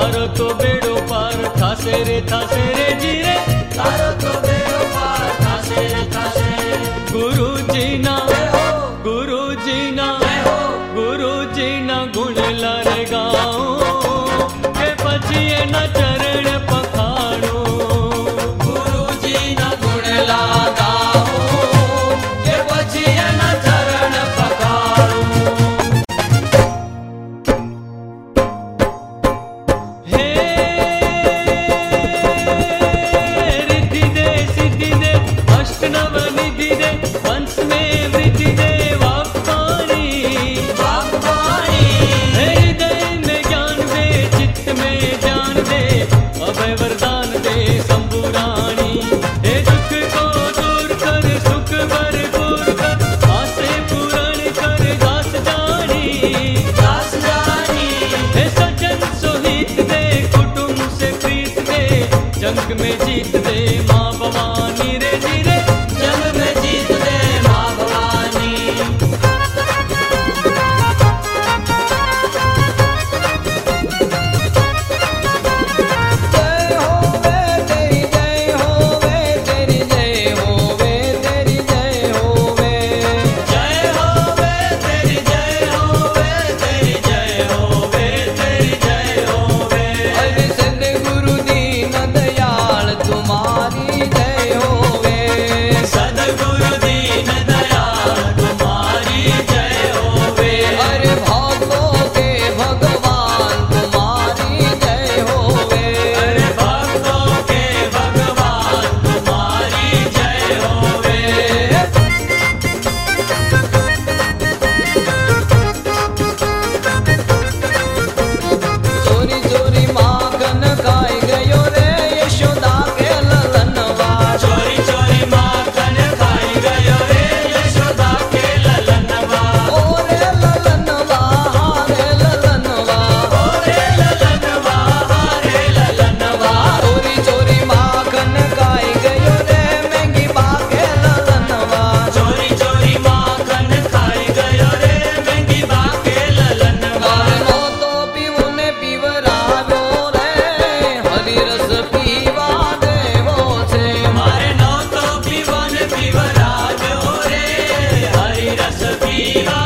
तारो तो बेड़ो पार थासे रे थासे रे जीरे। जंग में जीत दे Hari Hari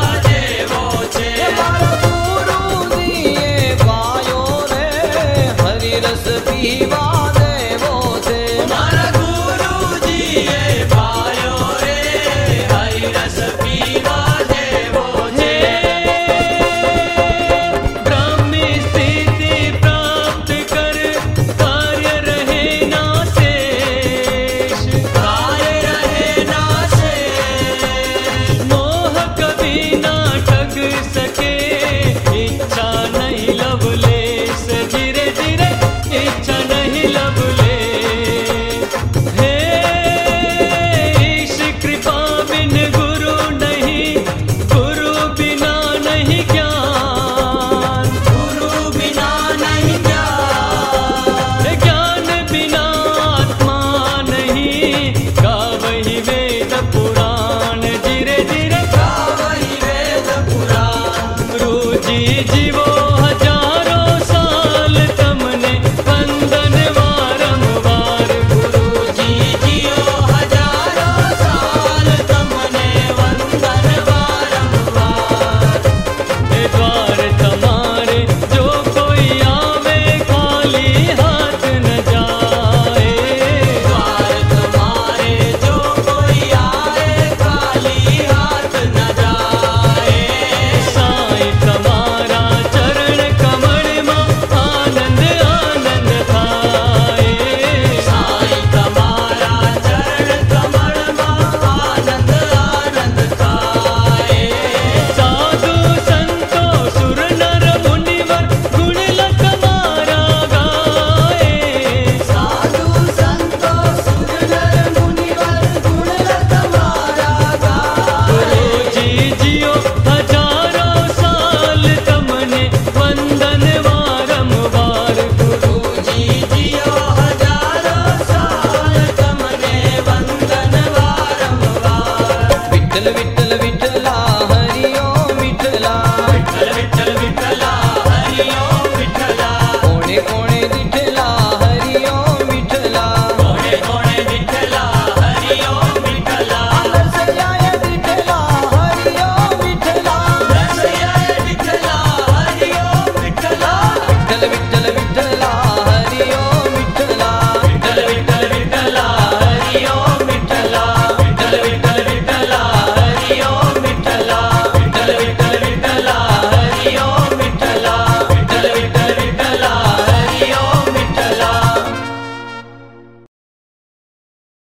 दीवार